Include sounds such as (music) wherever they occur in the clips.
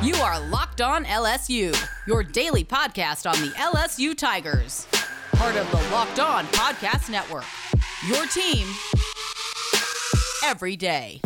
You are Locked On LSU, your daily podcast on the LSU Tigers. Part of the Locked On Podcast Network. Your team every day.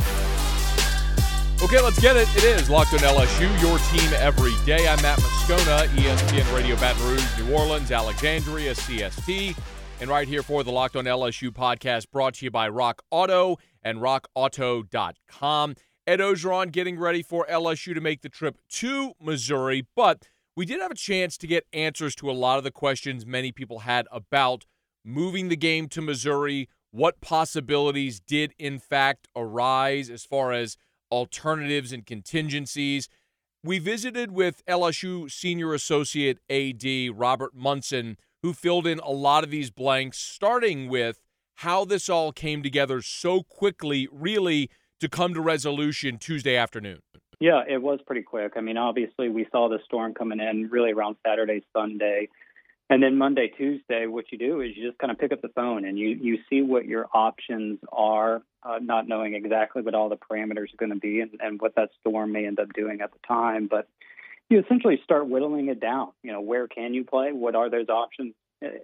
Okay, let's get it. It is Locked on LSU, your team every day. I'm Matt Moscona, ESPN Radio Baton Rouge, New Orleans, Alexandria, CST. And right here for the Locked on LSU podcast brought to you by Rock Auto and rockauto.com. Ed Orgeron getting ready for LSU to make the trip to Missouri, but we did have a chance to get answers to a lot of the questions many people had about moving the game to Missouri. What possibilities did in fact arise as far as alternatives and contingencies? We visited with LSU senior associate AD Robert Munson, who filled in a lot of these blanks, starting with how this all came together so quickly, really to come to resolution Tuesday afternoon? Yeah, it was pretty quick. I mean, obviously, we saw the storm coming in really around Saturday, Sunday. And then Monday, Tuesday, what you do is you just kind of pick up the phone and you, you see what your options are, uh, not knowing exactly what all the parameters are going to be and, and what that storm may end up doing at the time. But you essentially start whittling it down. You know, where can you play? What are those options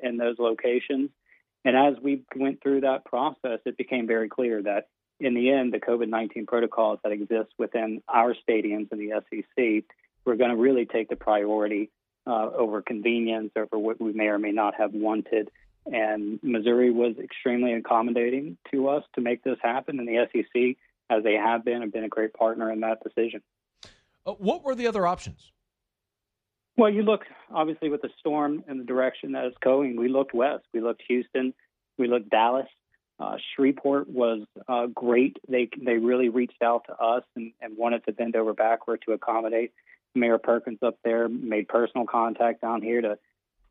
in those locations? And as we went through that process, it became very clear that in the end, the COVID 19 protocols that exist within our stadiums in the SEC, we're going to really take the priority uh, over convenience, over what we may or may not have wanted. And Missouri was extremely accommodating to us to make this happen. And the SEC, as they have been, have been a great partner in that decision. Uh, what were the other options? Well, you look obviously with the storm and the direction that it's going. We looked west. We looked Houston. We looked Dallas. Uh, Shreveport was uh, great. They they really reached out to us and, and wanted to bend over backward to accommodate. Mayor Perkins up there made personal contact down here to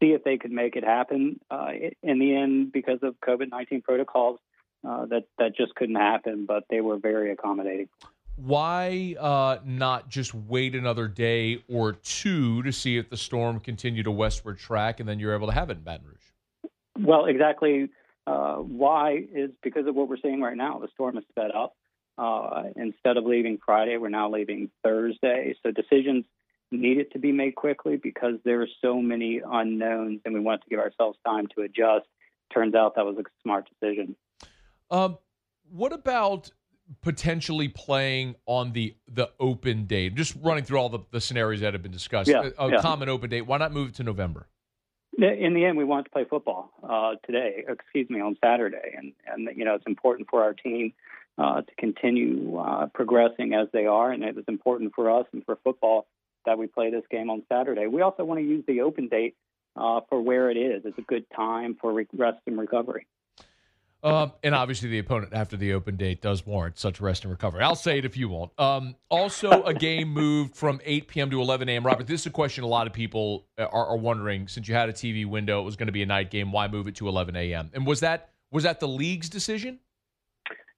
see if they could make it happen. Uh, in the end, because of COVID nineteen protocols, uh, that that just couldn't happen. But they were very accommodating. Why uh, not just wait another day or two to see if the storm continued to westward track, and then you're able to have it in Baton Rouge? Well, exactly uh, why is because of what we're seeing right now. The storm is sped up. Uh, instead of leaving Friday, we're now leaving Thursday. So decisions needed to be made quickly because there are so many unknowns, and we want to give ourselves time to adjust. Turns out that was a smart decision. Um, what about potentially playing on the the open date? Just running through all the, the scenarios that have been discussed. Yeah, a, a yeah. common open date. Why not move it to November? In the end, we want to play football uh, today. Excuse me, on Saturday, and and you know it's important for our team uh, to continue uh, progressing as they are, and it was important for us and for football that we play this game on Saturday. We also want to use the open date uh, for where it is. It's a good time for rest and recovery. Um, and obviously, the opponent after the open date does warrant such rest and recovery. I'll say it if you won't. Um, also, a game moved from 8 p.m. to 11 a.m. Robert, this is a question a lot of people are, are wondering. Since you had a TV window, it was going to be a night game. Why move it to 11 a.m.? And was that was that the league's decision?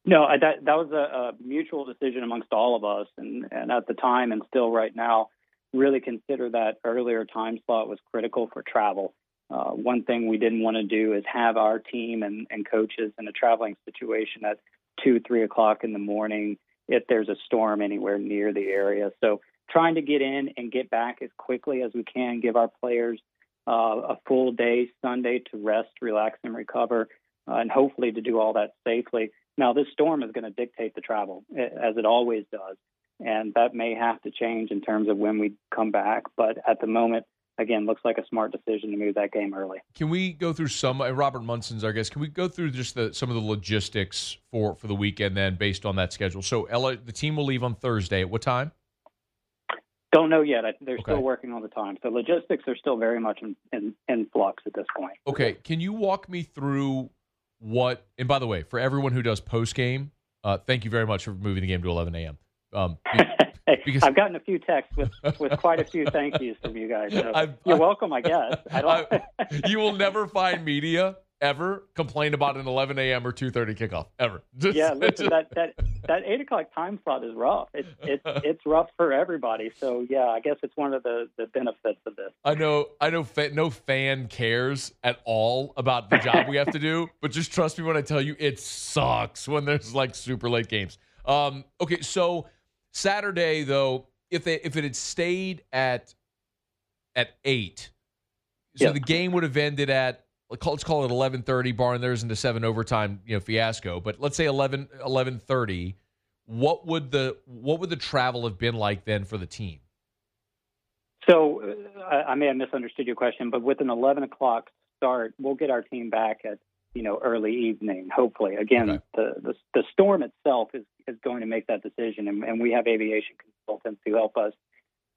No, that that was a, a mutual decision amongst all of us, and, and at the time, and still right now, really consider that earlier time slot was critical for travel. Uh, one thing we didn't want to do is have our team and, and coaches in a traveling situation at two, three o'clock in the morning if there's a storm anywhere near the area. So trying to get in and get back as quickly as we can, give our players uh, a full day Sunday to rest, relax, and recover, uh, and hopefully to do all that safely. Now, this storm is going to dictate the travel, as it always does, and that may have to change in terms of when we come back. But at the moment, again, looks like a smart decision to move that game early. Can we go through some? uh, Robert Munson's our guest. Can we go through just the, some of the logistics for for the weekend then, based on that schedule? So, Ella, the team will leave on Thursday. At what time? Don't know yet. I- They're Okay. still working on the time. So logistics are still very much in, in, in flux at this point. Okay, can you walk me through what? And by the way, for everyone who does post game, uh, thank you very much for moving the game to 11 a.m. Um, (laughs) Hey, Because- I've gotten a few texts with, with quite a few thank yous from you guys. So I've- you're I've- welcome, I guess. I don't. You will never find media ever complain about an 11 a.m. or 2:30 kickoff ever. Just- yeah, listen, that, that that eight o'clock time slot is rough. It's it's it's rough for everybody. So yeah, I guess it's one of the, the benefits of this. I know, I know, fa- no fan cares at all about the job we have to do, (laughs) but just trust me when I tell you, it sucks when there's like super late games. Um, okay, so Saturday though, if they if it had stayed at at eight, so Yeah. the game would have ended at let's call it eleven thirty. Barring there isn't a seven overtime, you know, fiasco. But let's say 11, 11.30, What would the what would the travel have been like then for the team? So uh, I, I may have misunderstood your question, but with an 11 o'clock start, we'll get our team back at you know early evening. Hopefully, again, Okay. the, the the storm itself is is going to make that decision, and, and we have aviation consultants who help us,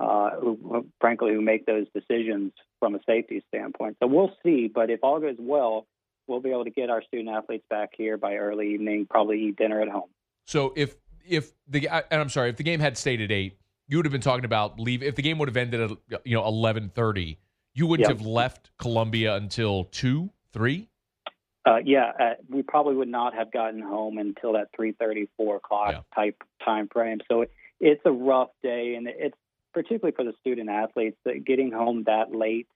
uh, who, frankly who make those decisions from a safety standpoint. So we'll see, but if all goes well, we'll be able to get our student athletes back here by early evening, probably eat dinner at home. So if if the and I'm sorry, if the game had stayed at eight, you would have been talking about leave. If the game would have ended at you know eleven thirty, you wouldn't Yep. have left Columbia until two, three. Uh, yeah, uh, we probably would not have gotten home until that three thirty, four o'clock Yeah. type time frame. So it, it's a rough day, and it's particularly for the student athletes that getting home that late,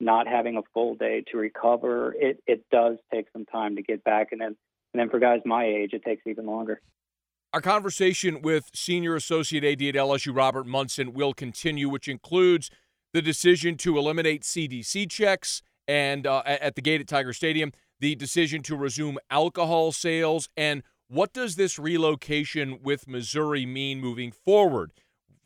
not having a full day to recover. It it does take some time to get back, and then and then for guys my age, it takes even longer. Our conversation with Senior Associate AD at LSU, Robert Munson, will continue, which includes the decision to eliminate CDC checks and uh, at the gate at Tiger Stadium, the decision to resume alcohol sales, and what does this relocation with Missouri mean moving forward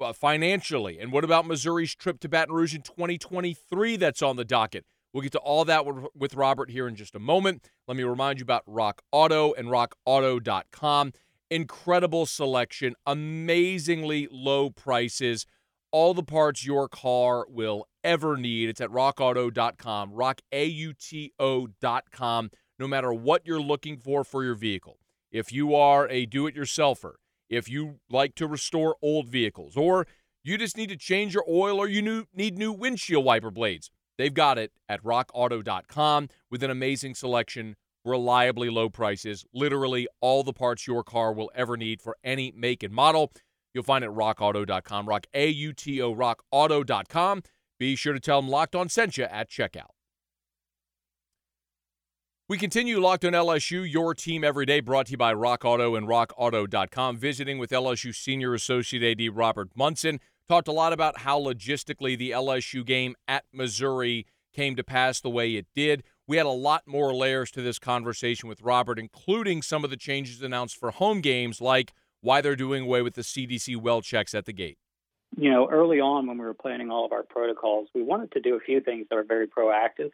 uh, financially? And what about Missouri's trip to Baton Rouge in 2023 that's on the docket? We'll get to all that with, with Robert here in just a moment. Let me remind you about Rock Auto and rockauto.com. Incredible selection, amazingly low prices, all the parts your car will ever need. It's at rockauto.com, rockauto.com, no matter what you're looking for for your vehicle. If you are a do it yourselfer, if you like to restore old vehicles, or you just need to change your oil or you need new windshield wiper blades, they've got it at rockauto.com with an amazing selection, reliably low prices, literally all the parts your car will ever need for any make and model. You'll find it at rockauto.com, rock A U T O, rockauto.com. Be sure to tell them Locked On sent you at checkout. We continue Locked on LSU, your team every day, brought to you by Rock Auto and RockAuto.com. Visiting with LSU Senior Associate AD Robert Munson. Talked a lot about how logistically the LSU game at Missouri came to pass the way it did. We had a lot more layers to this conversation with Robert, including some of the changes announced for home games, like why they're doing away with the CDC well checks at the gate. you know, early on when we were planning all of our protocols, we wanted to do a few things that are very proactive.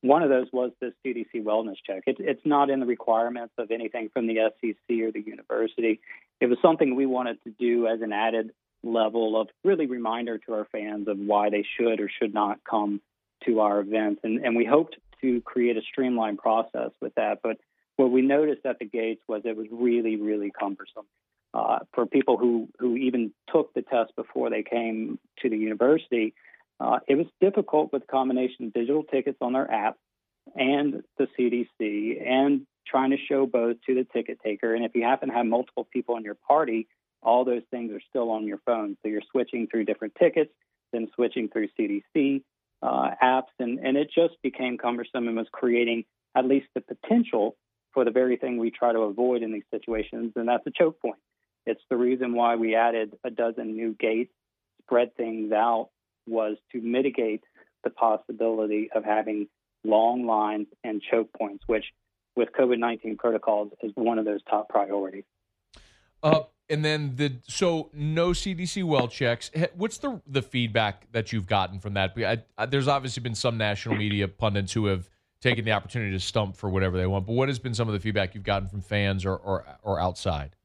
One of those was this CDC wellness check. It, it's not in the requirements of anything from the SEC or the university. It was something we wanted to do as an added level of really reminder to our fans of why they should or should not come to our events. And, and we hoped to create a streamlined process with that. But what we noticed at the gates was it was really, really cumbersome uh, for people who, who even took the test before they came to the university, uh, it was difficult with combination of digital tickets on their app and the CDC and trying to show both to the ticket taker. And if you happen to have multiple people in your party, all those things are still on your phone. So you're switching through different tickets, then switching through CDC uh, apps. And, and it just became cumbersome and was creating at least the potential for the very thing we try to avoid in these situations, and that's a choke point. It's the reason why we added a dozen new gates, spread things out, was to mitigate the possibility of having long lines and choke points, which with COVID 19 protocols is one of those top priorities. Uh, and then the so no CDC well checks. What's the the feedback that you've gotten from that? I, I, there's obviously been some national media pundits who have taken the opportunity to stump for whatever they want. But what has been some of the feedback you've gotten from fans or or, or outside?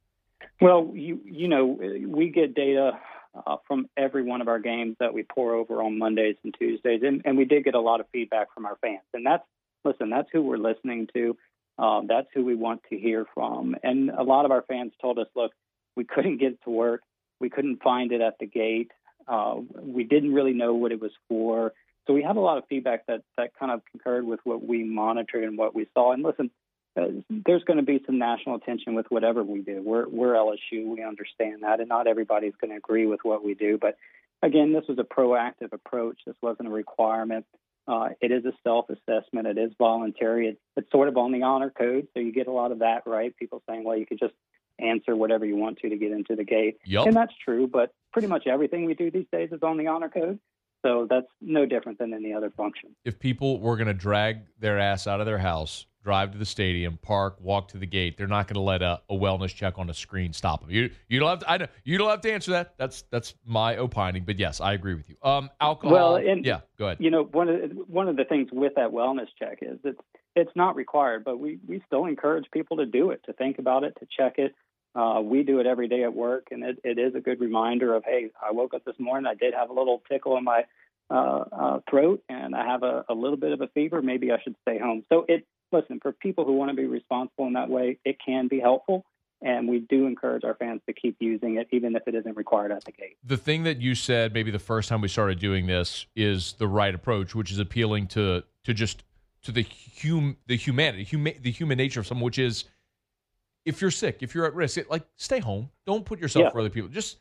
Well, you you know, we get data uh, from every one of our games that we pour over on Mondays and Tuesdays, and, and we did get a lot of feedback from our fans. And that's listen, that's who we're listening to. Um, that's who we want to hear from. And a lot of our fans told us, look, we couldn't get it to work. We couldn't find it at the gate. Uh, we didn't really know what it was for. So we have a lot of feedback that that kind of concurred with what we monitored and what we saw. And listen, uh, there's going to be some national attention with whatever we do. We're we're LSU. We understand that, and not everybody's going to agree with what we do. But again, this was a proactive approach. This wasn't a requirement. Uh, it is a self-assessment. It is voluntary. It, it's sort of on the honor code, so you get a lot of that right. People saying, "Well, you could just answer whatever you want to to get into the gate. Yep. And that's true, but pretty much everything we do these days is on the honor code. So that's no different than any other function. If people were going to drag their ass out of their house, drive to the stadium, park, walk to the gate, they're not going to let a, a, wellness check on a screen stop them. You you don't have to, I know you don't have to answer that. That's that's my opining, but yes, I agree with you. Um, alcohol. Well, and, yeah, go ahead. You know, one of the, one of the things with that wellness check is it's it's not required, but we we still encourage people to do it, to think about it, to check it. Uh, we do it every day at work, and it, it is a good reminder of, hey, I woke up this morning, I did have a little tickle in my uh, uh, throat, and I have a, a little bit of a fever. Maybe I should stay home. So it listen for people who want to be responsible in that way, it can be helpful. And we do encourage our fans to keep using it, even if it isn't required at the gate. The thing that you said, maybe the first time we started doing this, is the right approach, which is appealing to to just to the hum the humanity, huma- the human nature of someone, which is if you're sick, if you're at risk, it, like stay home. Don't put yourself yeah. for other people. Just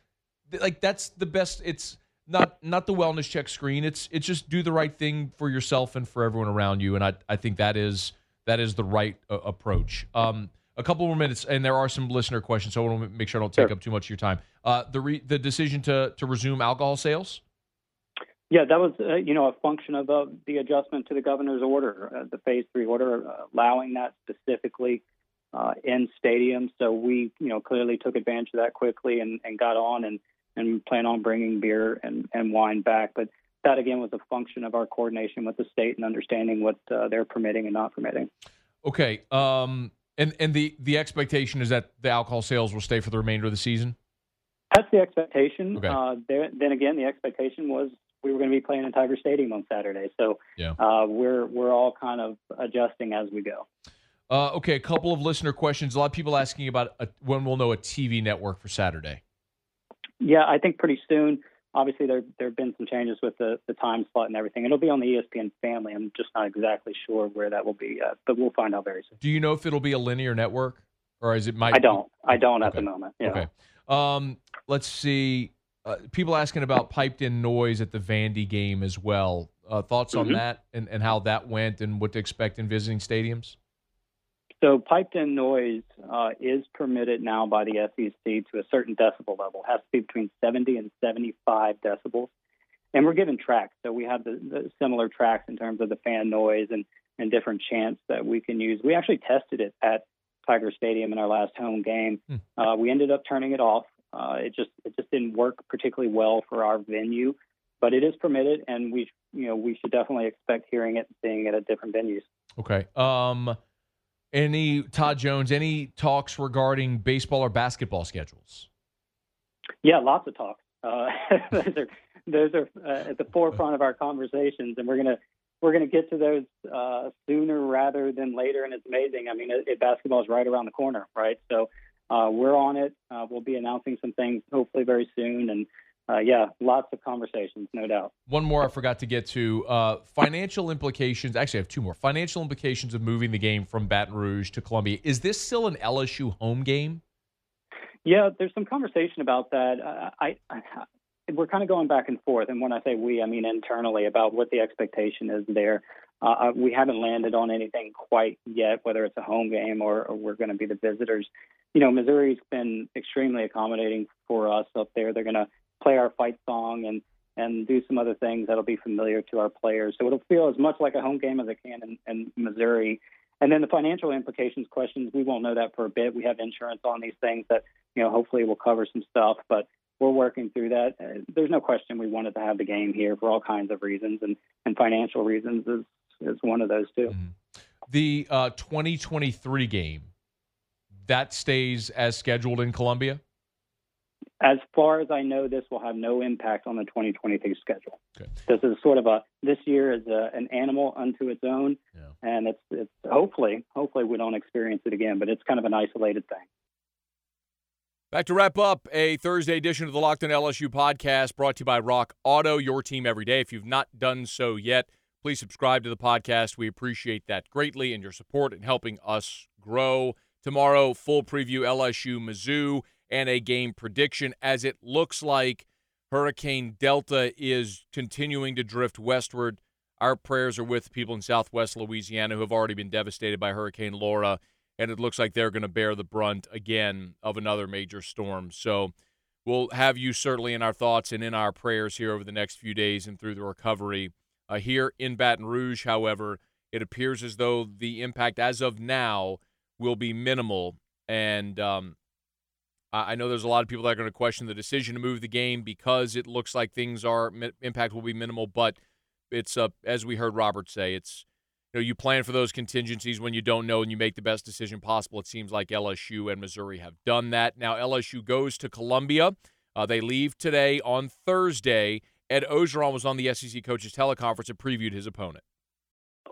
like that's the best. It's not not the wellness check screen. It's it's just do the right thing for yourself and for everyone around you. And I I think that is that is the right uh, approach. Um, a couple more minutes, and there are some listener questions, so I want to make sure I don't take sure. up too much of your time. Uh, the re- the decision to to resume alcohol sales. Yeah, that was uh, you know a function of uh, the adjustment to the governor's order, uh, the phase three order, uh, allowing that specifically uh, in stadiums. So we you know clearly took advantage of that quickly and, and got on and and plan on bringing beer and, and wine back. But that again was a function of our coordination with the state and understanding what uh, they're permitting and not permitting. Okay, um, and and the the expectation is that the alcohol sales will stay for the remainder of the season. That's the expectation. Okay. Uh, there, then again, the expectation was we were going to be playing in Tiger Stadium on Saturday. So yeah. uh, we're we're all kind of adjusting as we go. Uh, okay, a couple of listener questions. A lot of people asking about a, when we'll know a TV network for Saturday. Yeah, I think pretty soon. Obviously, there there have been some changes with the the time slot and everything. It'll be on the ESPN family. I'm just not exactly sure where that will be yet, but we'll find out very soon. Do you know if it'll be a linear network or is it might? I don't. I don't okay. at the moment. Yeah. Okay. Um, let's see uh, people asking about piped in noise at the Vandy game as well. Uh, thoughts mm-hmm. on that and, and how that went and what to expect in visiting stadiums? So, piped in noise uh, is permitted now by the SEC to a certain decibel level. It has to be between 70 and 75 decibels. And we're given tracks. So, we have the, the similar tracks in terms of the fan noise and, and different chants that we can use. We actually tested it at Tiger Stadium in our last home game. Hmm. Uh, we ended up turning it off uh, it just it just didn't work particularly well for our venue, but it is permitted, and we you know we should definitely expect hearing it and seeing it at different venues. Okay. Um, any Todd Jones? Any talks regarding baseball or basketball schedules? Yeah, lots of talks. Uh, (laughs) those are those are uh, at the forefront of our conversations, and we're gonna we're gonna get to those uh, sooner rather than later. And it's amazing. I mean, it, it, basketball is right around the corner, right? So uh, we're on it. Uh, we'll be announcing some things hopefully very soon. And uh, yeah, lots of conversations, no doubt. One more I forgot to get to uh, financial implications. Actually, I have two more financial implications of moving the game from Baton Rouge to Columbia. Is this still an LSU home game? Yeah, there's some conversation about that. I, I, we're kind of going back and forth, and when I say we, I mean internally about what the expectation is there. Uh, we haven't landed on anything quite yet, whether it's a home game or, or we're going to be the visitors you know, Missouri's been extremely accommodating for us up there. They're going to play our fight song and and do some other things that'll be familiar to our players. So it'll feel as much like a home game as it can in, in Missouri. And then the financial implications questions, we won't know that for a bit. We have insurance on these things that, you know, hopefully will cover some stuff, but we're working through that. Uh, there's no question we wanted to have the game here for all kinds of reasons, and, and financial reasons is, is one of those too. Mm-hmm. The uh, 2023 game, that stays as scheduled in Columbia? As far as I know, this will have no impact on the 2023 schedule. Okay. This is sort of a this year is a, an animal unto its own, yeah. and it's it's hopefully hopefully we don't experience it again, but it's kind of an isolated thing. Back to wrap up a Thursday edition of the Locked On LSU podcast brought to you by Rock Auto, your team every day. If you've not done so yet, please subscribe to the podcast. We appreciate that greatly and your support in helping us grow. Tomorrow, full preview LSU Mizzou and a game prediction as it looks like Hurricane Delta is continuing to drift westward. Our prayers are with people in southwest Louisiana who have already been devastated by Hurricane Laura. and it looks like they're going to bear the brunt again of another major storm. So we'll have you certainly in our thoughts and in our prayers here over the next few days and through the recovery. Uh, here in Baton Rouge, however, it appears as though the impact as of now will be minimal. And um, I know there's a lot of people that are going to question the decision to move the game because it looks like things are impact will be minimal. But it's uh, as we heard Robert say, it's you know you plan for those contingencies when you don't know and you make the best decision possible. It seems like LSU and Missouri have done that. Now LSU goes to Columbia. Uh, they leave today on Thursday. Ed Orgeron was on the SEC coaches teleconference and previewed his opponent.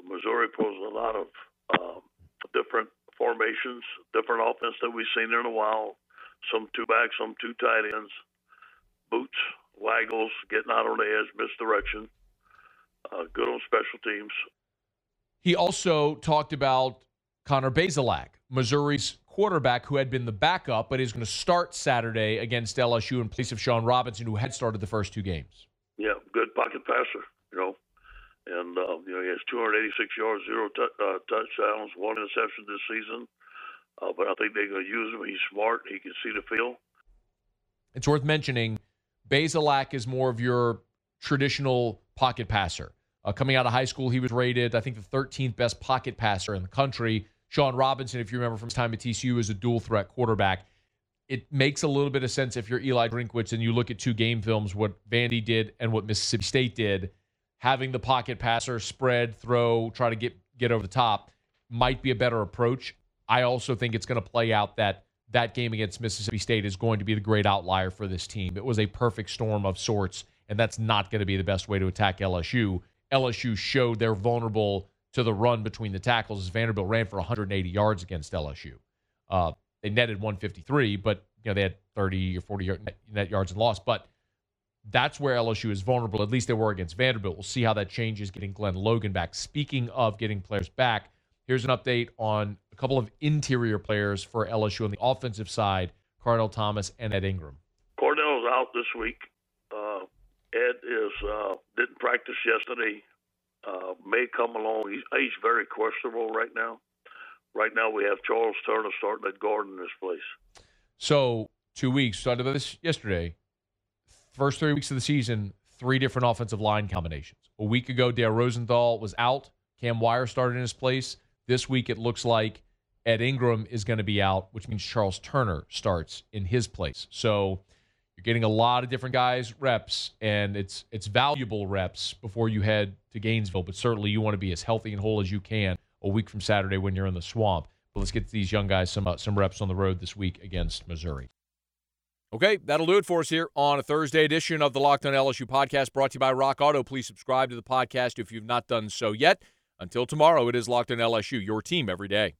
Missouri poses a lot of uh, different formations, different offense that we've seen in a while. Some two backs, some two tight ends, boots, waggles, getting out on the edge, misdirection. Uh, good on special teams. He also talked about Connor Bazelak, Missouri's quarterback, who had been the backup, but is going to start Saturday against LSU in place of Shawn Robinson, who had started the first two games. Yeah, good pocket passer, you know. And, uh, you know, he has 286 yards, zero t- uh, touchdowns, one interception this season. Uh, but I think they're going to use him. He's smart. He can see the field. It's worth mentioning Bazelak is more of your traditional pocket passer. Uh, coming out of high school, he was rated, I think, the 13th best pocket passer in the country. Shawn Robinson, if you remember from his time at TCU, is a dual threat quarterback. It makes a little bit of sense if you're Eli Drinkwitz and you look at two game films, what Vandy did and what Mississippi State did. Having the pocket passer spread, throw, try to get get over the top might be a better approach. I also think it's going to play out that that game against Mississippi State is going to be the great outlier for this team. It was a perfect storm of sorts, and that's not going to be the best way to attack LSU. LSU showed they're vulnerable to the run between the tackles as Vanderbilt ran for 180 yards against LSU. Uh, they netted 153, but you know they had 30 or 40 net yards and lost. But that's where LSU is vulnerable. At least they were against Vanderbilt. We'll see how that changes getting Glenn Logan back. Speaking of getting players back, here's an update on a couple of interior players for LSU on the offensive side, Kardell Thomas and Ed Ingram. Kardell's out this week. Uh, Ed is uh, didn't practice yesterday. Uh, may come along. He's, he's very questionable right now. Right now, we have Charles Turner starting at guard in this place. So two weeks. Started this yesterday. First three weeks of the season, three different offensive line combinations. A week ago, Dare Rosenthal was out. Cam Wire started in his place. This week, it looks like Ed Ingram is going to be out, which means Charles Turner starts in his place. So you're getting a lot of different guys reps, and it's it's valuable reps before you head to Gainesville. But certainly, you want to be as healthy and whole as you can a week from Saturday when you're in the swamp. But let's get these young guys some uh, some reps on the road this week against Missouri. Okay, that'll do it for us here on a Thursday edition of the Locked On LSU podcast brought to you by Rock Auto. Please subscribe to the podcast if you've not done so yet. Until tomorrow, it is Locked On LSU, your team every day.